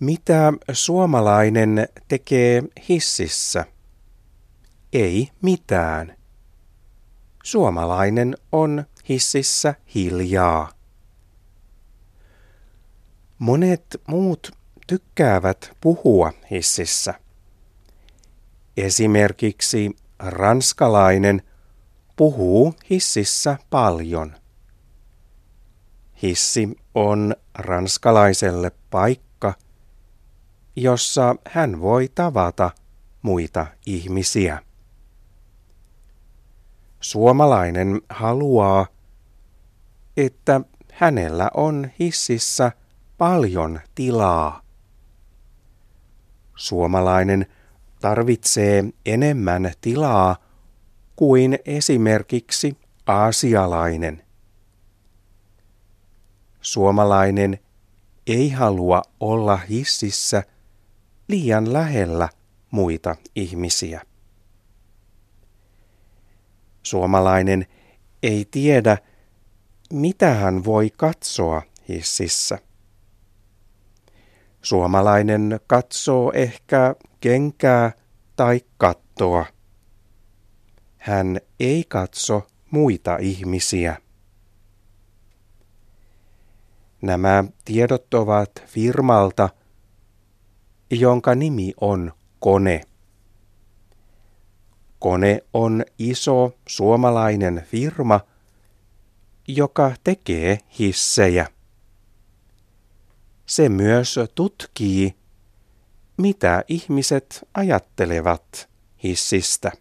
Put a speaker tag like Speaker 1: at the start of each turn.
Speaker 1: Mitä suomalainen tekee hississä? Ei mitään. Suomalainen on hississä hiljaa. Monet muut tykkäävät puhua hississä. Esimerkiksi ranskalainen puhuu hississä paljon. Hissi on ranskalaiselle paikka, jossa hän voi tavata muita ihmisiä. Suomalainen haluaa, että hänellä on hississä paljon tilaa. Suomalainen tarvitsee enemmän tilaa kuin esimerkiksi aasialainen. Suomalainen ei halua olla hississä liian lähellä muita ihmisiä. Suomalainen ei tiedä, mitä hän voi katsoa hississä. Suomalainen katsoo ehkä kenkää tai kattoa. Hän ei katso muita ihmisiä. Nämä tiedot ovat firmalta, jonka nimi on Kone. Kone on iso suomalainen firma, joka tekee hissejä. Se myös tutkii, mitä ihmiset ajattelevat hissistä.